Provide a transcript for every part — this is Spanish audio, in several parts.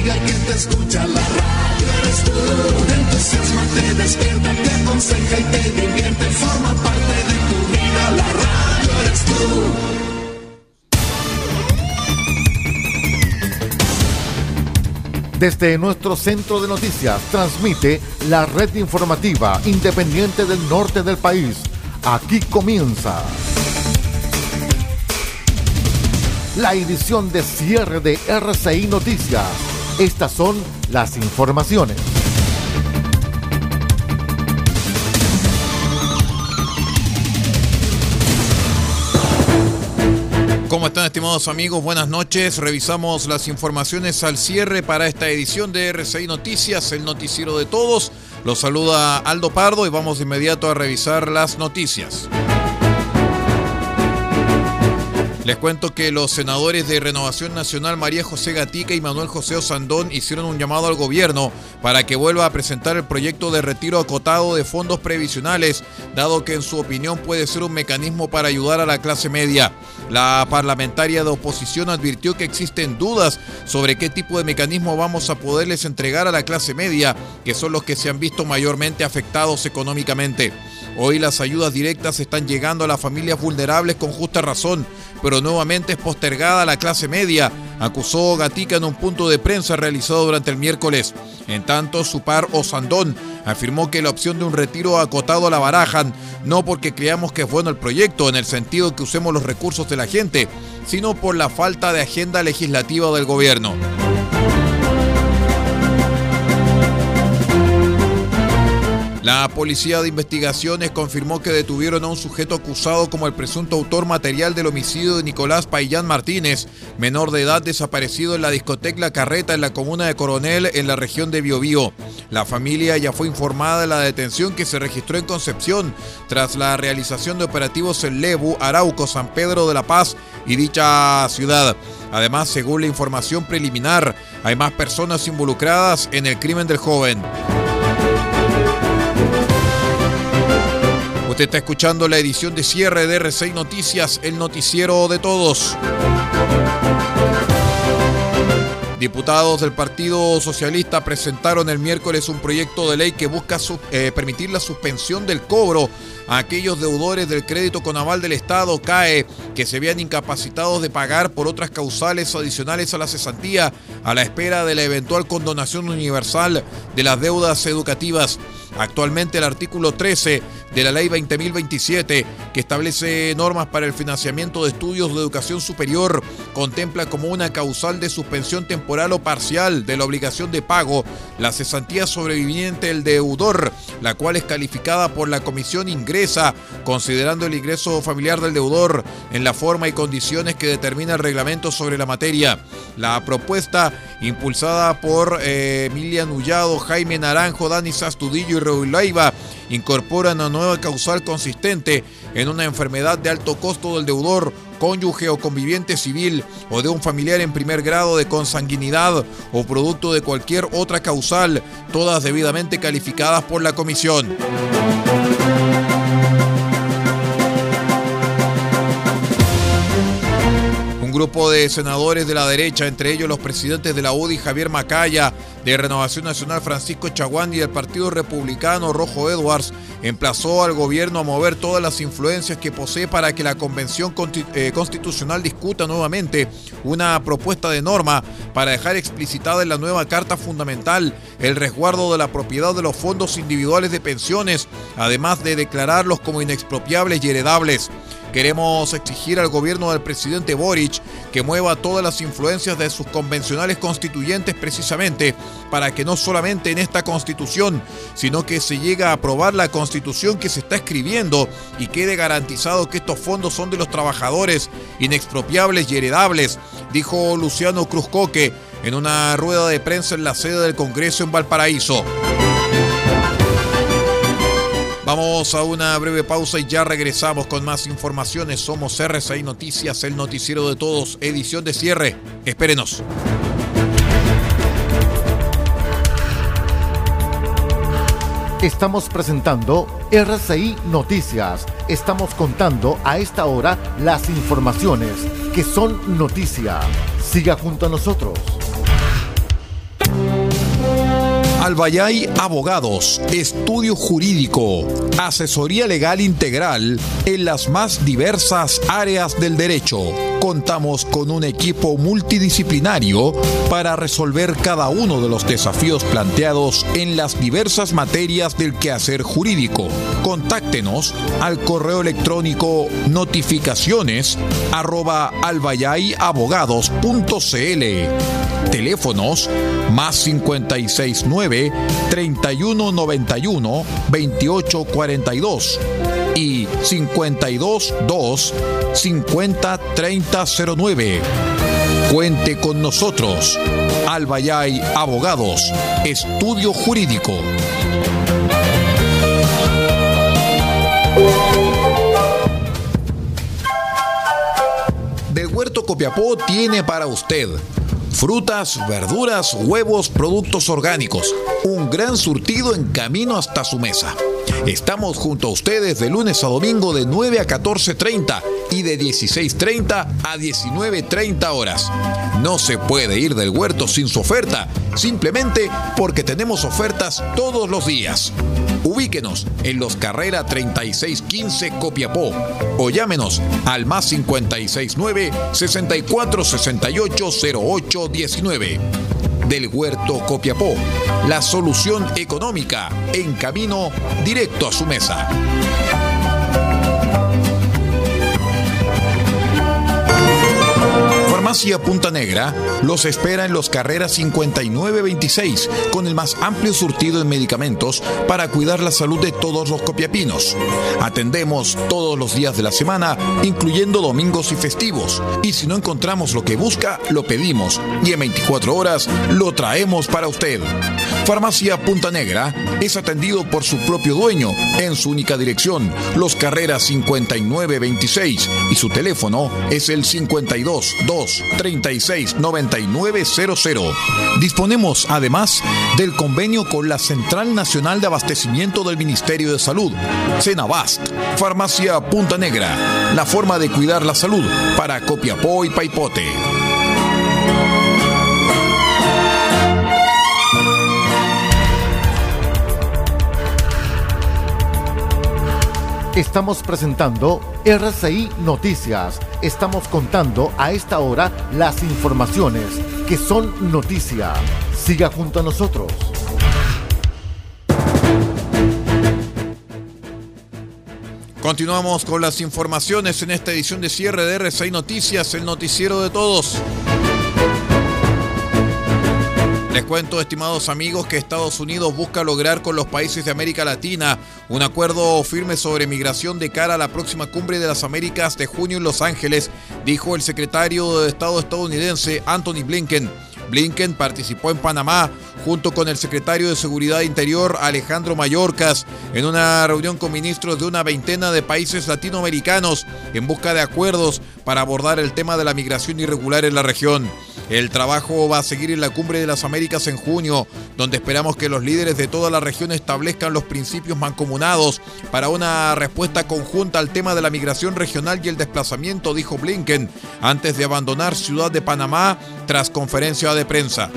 amiga que te escucha, la radio eres tú. Te entusiasma, te despierta, te aconseja y te divierte, forma parte de tu vida, la radio eres tú. Desde nuestro centro de noticias transmite la red informativa independiente del norte del país. Aquí comienza la edición de cierre de RCI Noticias. Estas son las informaciones. ¿Cómo están estimados amigos? Buenas noches. Revisamos las informaciones al cierre para esta edición de RCI Noticias, el noticiero de todos. Los saluda Aldo Pardo y vamos de inmediato a revisar las noticias. Les cuento que los senadores de Renovación Nacional María José Gatica y Manuel José Osandón hicieron un llamado al gobierno para que vuelva a presentar el proyecto de retiro acotado de fondos previsionales, dado que en su opinión puede ser un mecanismo para ayudar a la clase media. La parlamentaria de oposición advirtió que existen dudas sobre qué tipo de mecanismo vamos a poderles entregar a la clase media, que son los que se han visto mayormente afectados económicamente. Hoy las ayudas directas están llegando a las familias vulnerables con justa razón, pero nuevamente es postergada a la clase media, acusó Gatica en un punto de prensa realizado durante el miércoles. En tanto, su par Osandón afirmó que la opción de un retiro acotado la barajan, no porque creamos que es bueno el proyecto en el sentido que usemos los recursos de la gente, sino por la falta de agenda legislativa del gobierno. La policía de investigaciones confirmó que detuvieron a un sujeto acusado como el presunto autor material del homicidio de Nicolás Paillán Martínez, menor de edad desaparecido en la discoteca La Carreta en la comuna de Coronel en la región de Biobío. La familia ya fue informada de la detención que se registró en Concepción tras la realización de operativos en Lebu, Arauco, San Pedro de la Paz y dicha ciudad. Además, según la información preliminar, hay más personas involucradas en el crimen del joven. Usted está escuchando la edición de cierre de R6 Noticias, el noticiero de todos. Diputados del Partido Socialista presentaron el miércoles un proyecto de ley que busca eh, permitir la suspensión del cobro a aquellos deudores del crédito con aval del Estado, CAE, que se vean incapacitados de pagar por otras causales adicionales a la cesantía a la espera de la eventual condonación universal de las deudas educativas. Actualmente el artículo 13 de la ley 20.027, que establece normas para el financiamiento de estudios de educación superior, contempla como una causal de suspensión temporal o parcial de la obligación de pago la cesantía sobreviviente del deudor, la cual es calificada por la Comisión Ingresa, considerando el ingreso familiar del deudor en la forma y condiciones que determina el reglamento sobre la materia. La propuesta, impulsada por eh, Emilia Nullado, Jaime Naranjo, Dani Sastudillo y Raúl Laiva, incorpora una nueva causal consistente en una enfermedad de alto costo del deudor, cónyuge o conviviente civil o de un familiar en primer grado de consanguinidad o producto de cualquier otra causal, todas debidamente calificadas por la comisión. Grupo de senadores de la derecha, entre ellos los presidentes de la UDI Javier Macaya, de Renovación Nacional Francisco Chaguán y del Partido Republicano Rojo Edwards, emplazó al gobierno a mover todas las influencias que posee para que la Convención eh, Constitucional discuta nuevamente una propuesta de norma para dejar explicitada en la nueva Carta Fundamental el resguardo de la propiedad de los fondos individuales de pensiones, además de declararlos como inexpropiables y heredables. Queremos exigir al gobierno del presidente Boric que mueva todas las influencias de sus convencionales constituyentes precisamente para que no solamente en esta constitución, sino que se llegue a aprobar la constitución que se está escribiendo y quede garantizado que estos fondos son de los trabajadores inexpropiables y heredables, dijo Luciano Cruzcoque en una rueda de prensa en la sede del Congreso en Valparaíso. Vamos a una breve pausa y ya regresamos con más informaciones. Somos RCI Noticias, el noticiero de todos, edición de cierre. Espérenos. Estamos presentando RCI Noticias. Estamos contando a esta hora las informaciones que son noticia. Siga junto a nosotros. Albayay Abogados, estudio jurídico, asesoría legal integral en las más diversas áreas del derecho. Contamos con un equipo multidisciplinario para resolver cada uno de los desafíos planteados en las diversas materias del quehacer jurídico. Contáctenos al correo electrónico notificaciones arroba. Teléfonos más 569 3191 2842 y 522 50 3009. Cuente con nosotros. Albayay Abogados, Estudio Jurídico. Del Huerto Copiapó tiene para usted frutas, verduras, huevos, productos orgánicos. Un gran surtido en camino hasta su mesa. Estamos junto a ustedes de lunes a domingo de 9 a 14.30 y de 16.30 a 19.30 horas. No se puede ir del huerto sin su oferta, simplemente porque tenemos ofertas todos los días. Ubíquenos en los Carrera 3615 Copiapó o llámenos al más 569 6468 0819 del Huerto Copiapó. La solución económica en camino directo a su mesa. Farmacia Punta Negra los espera en los carreras 5926 con el más amplio surtido en medicamentos para cuidar la salud de todos los copiapinos. Atendemos todos los días de la semana, incluyendo domingos y festivos. Y si no encontramos lo que busca, lo pedimos y en 24 horas lo traemos para usted. Farmacia Punta Negra es atendido por su propio dueño en su única dirección, Los Carreras 5926 y su teléfono es el 52 2 36 9900. Disponemos además del convenio con la Central Nacional de Abastecimiento del Ministerio de Salud, Cenabast, Farmacia Punta Negra, la forma de cuidar la salud para Copiapó y Paipote. Estamos presentando RCI Noticias. Estamos contando a esta hora las informaciones que son noticia. Siga junto a nosotros. Continuamos con las informaciones en esta edición de cierre de RCI Noticias, el noticiero de todos. Les cuento, estimados amigos, que Estados Unidos busca lograr con los países de América Latina un acuerdo firme sobre migración de cara a la próxima cumbre de las Américas de junio en Los Ángeles, dijo el secretario de Estado estadounidense Anthony Blinken. Blinken participó en Panamá junto con el secretario de Seguridad Interior Alejandro Mayorkas en una reunión con ministros de una veintena de países latinoamericanos en busca de acuerdos para abordar el tema de la migración irregular en la región. El trabajo va a seguir en la Cumbre de las Américas en junio, donde esperamos que los líderes de toda la región establezcan los principios mancomunados para una respuesta conjunta al tema de la migración regional y el desplazamiento, dijo Blinken, antes de abandonar Ciudad de Panamá tras conferencia de prensa.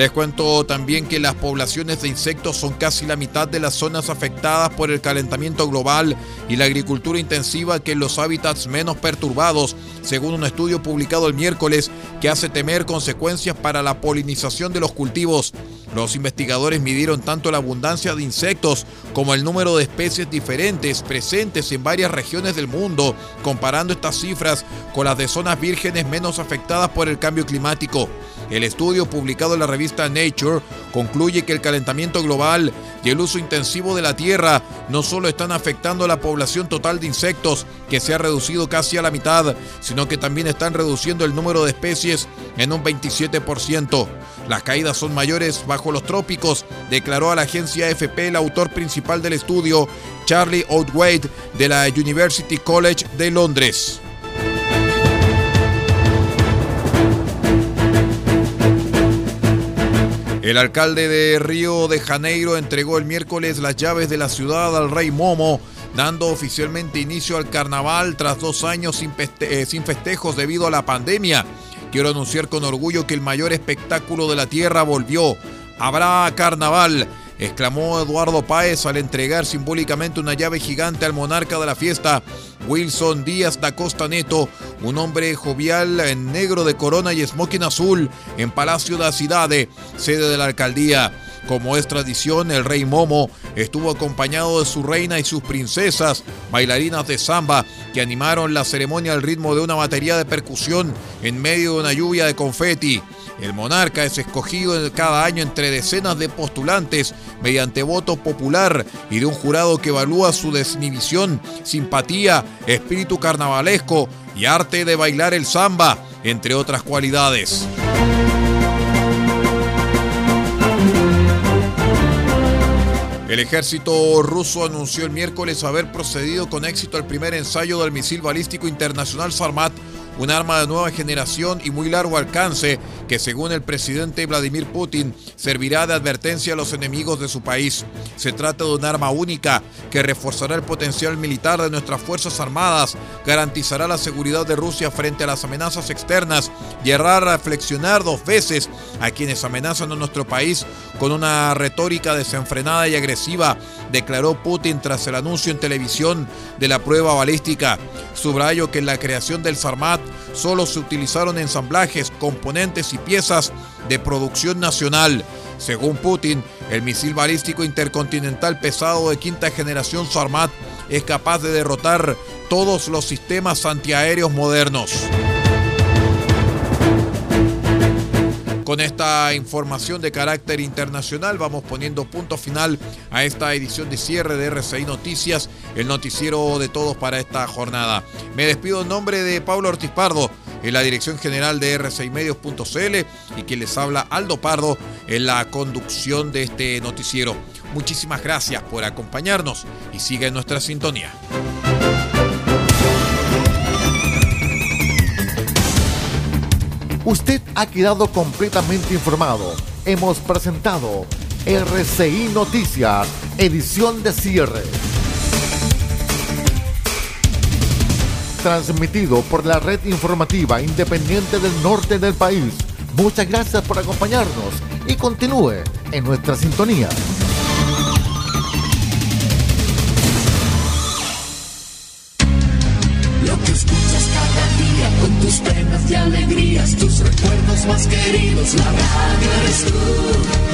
Les cuento también que las poblaciones de insectos son casi la mitad de las zonas afectadas por el calentamiento global y la agricultura intensiva que los hábitats menos perturbados, según un estudio publicado el miércoles que hace temer consecuencias para la polinización de los cultivos. Los investigadores midieron tanto la abundancia de insectos como el número de especies diferentes presentes en varias regiones del mundo, comparando estas cifras con las de zonas vírgenes menos afectadas por el cambio climático. El estudio publicado en la revista Nature concluye que el calentamiento global y el uso intensivo de la tierra no solo están afectando la población total de insectos, que se ha reducido casi a la mitad, sino que también están reduciendo el número de especies en un 27%. Las caídas son mayores bajo los trópicos, declaró a la agencia AFP el autor principal del estudio, Charlie Outwade, de la University College de Londres. El alcalde de Río de Janeiro entregó el miércoles las llaves de la ciudad al rey Momo dando oficialmente inicio al carnaval tras dos años sin, eh, festejos debido a la pandemia. Quiero anunciar con orgullo que el mayor espectáculo de la tierra volvió. Habrá carnaval exclamó Eduardo Páez al entregar simbólicamente una llave gigante al monarca de la fiesta, Wilson Díaz da Costa Neto, un hombre jovial en negro de corona y smoking azul, en Palacio de la Cidade, sede de la alcaldía. Como es tradición, el rey Momo estuvo acompañado de su reina y sus princesas, bailarinas de samba, que animaron la ceremonia al ritmo de una batería de percusión en medio de una lluvia de confeti. El monarca es escogido cada año entre decenas de postulantes mediante voto popular y de un jurado que evalúa su desinhibición, simpatía, espíritu carnavalesco y arte de bailar el samba, entre otras cualidades. El ejército ruso anunció el miércoles haber procedido con éxito al primer ensayo del misil balístico internacional Sarmat un arma de nueva generación y muy largo alcance que según el presidente Vladimir Putin servirá de advertencia a los enemigos de su país. Se trata de un arma única que reforzará el potencial militar de nuestras Fuerzas Armadas, garantizará la seguridad de Rusia frente a las amenazas externas y hará reflexionar dos veces a quienes amenazan a nuestro país con una retórica desenfrenada y agresiva, declaró Putin tras el anuncio en televisión de la prueba balística. Subrayo que la creación del Sarmat solo se utilizaron ensamblajes, componentes y piezas de producción nacional. Según Putin, el misil balístico intercontinental pesado de quinta generación Sarmat es capaz de derrotar todos los sistemas antiaéreos modernos. Con esta información de carácter internacional vamos poniendo punto final a esta edición de cierre de RCI Noticias, el noticiero de todos para esta jornada. Me despido en nombre de Pablo Ortiz Pardo en la dirección general de r6medios.cl y quien les habla Aldo Pardo en la conducción de este noticiero. Muchísimas gracias por acompañarnos y sigue en nuestra sintonía. Usted ha quedado completamente informado. Hemos presentado RCI Noticias, edición de cierre. Transmitido por la red informativa independiente del norte del país. Muchas gracias por acompañarnos y continúe en nuestra sintonía. Recuerdos más queridos, la radio eres tú.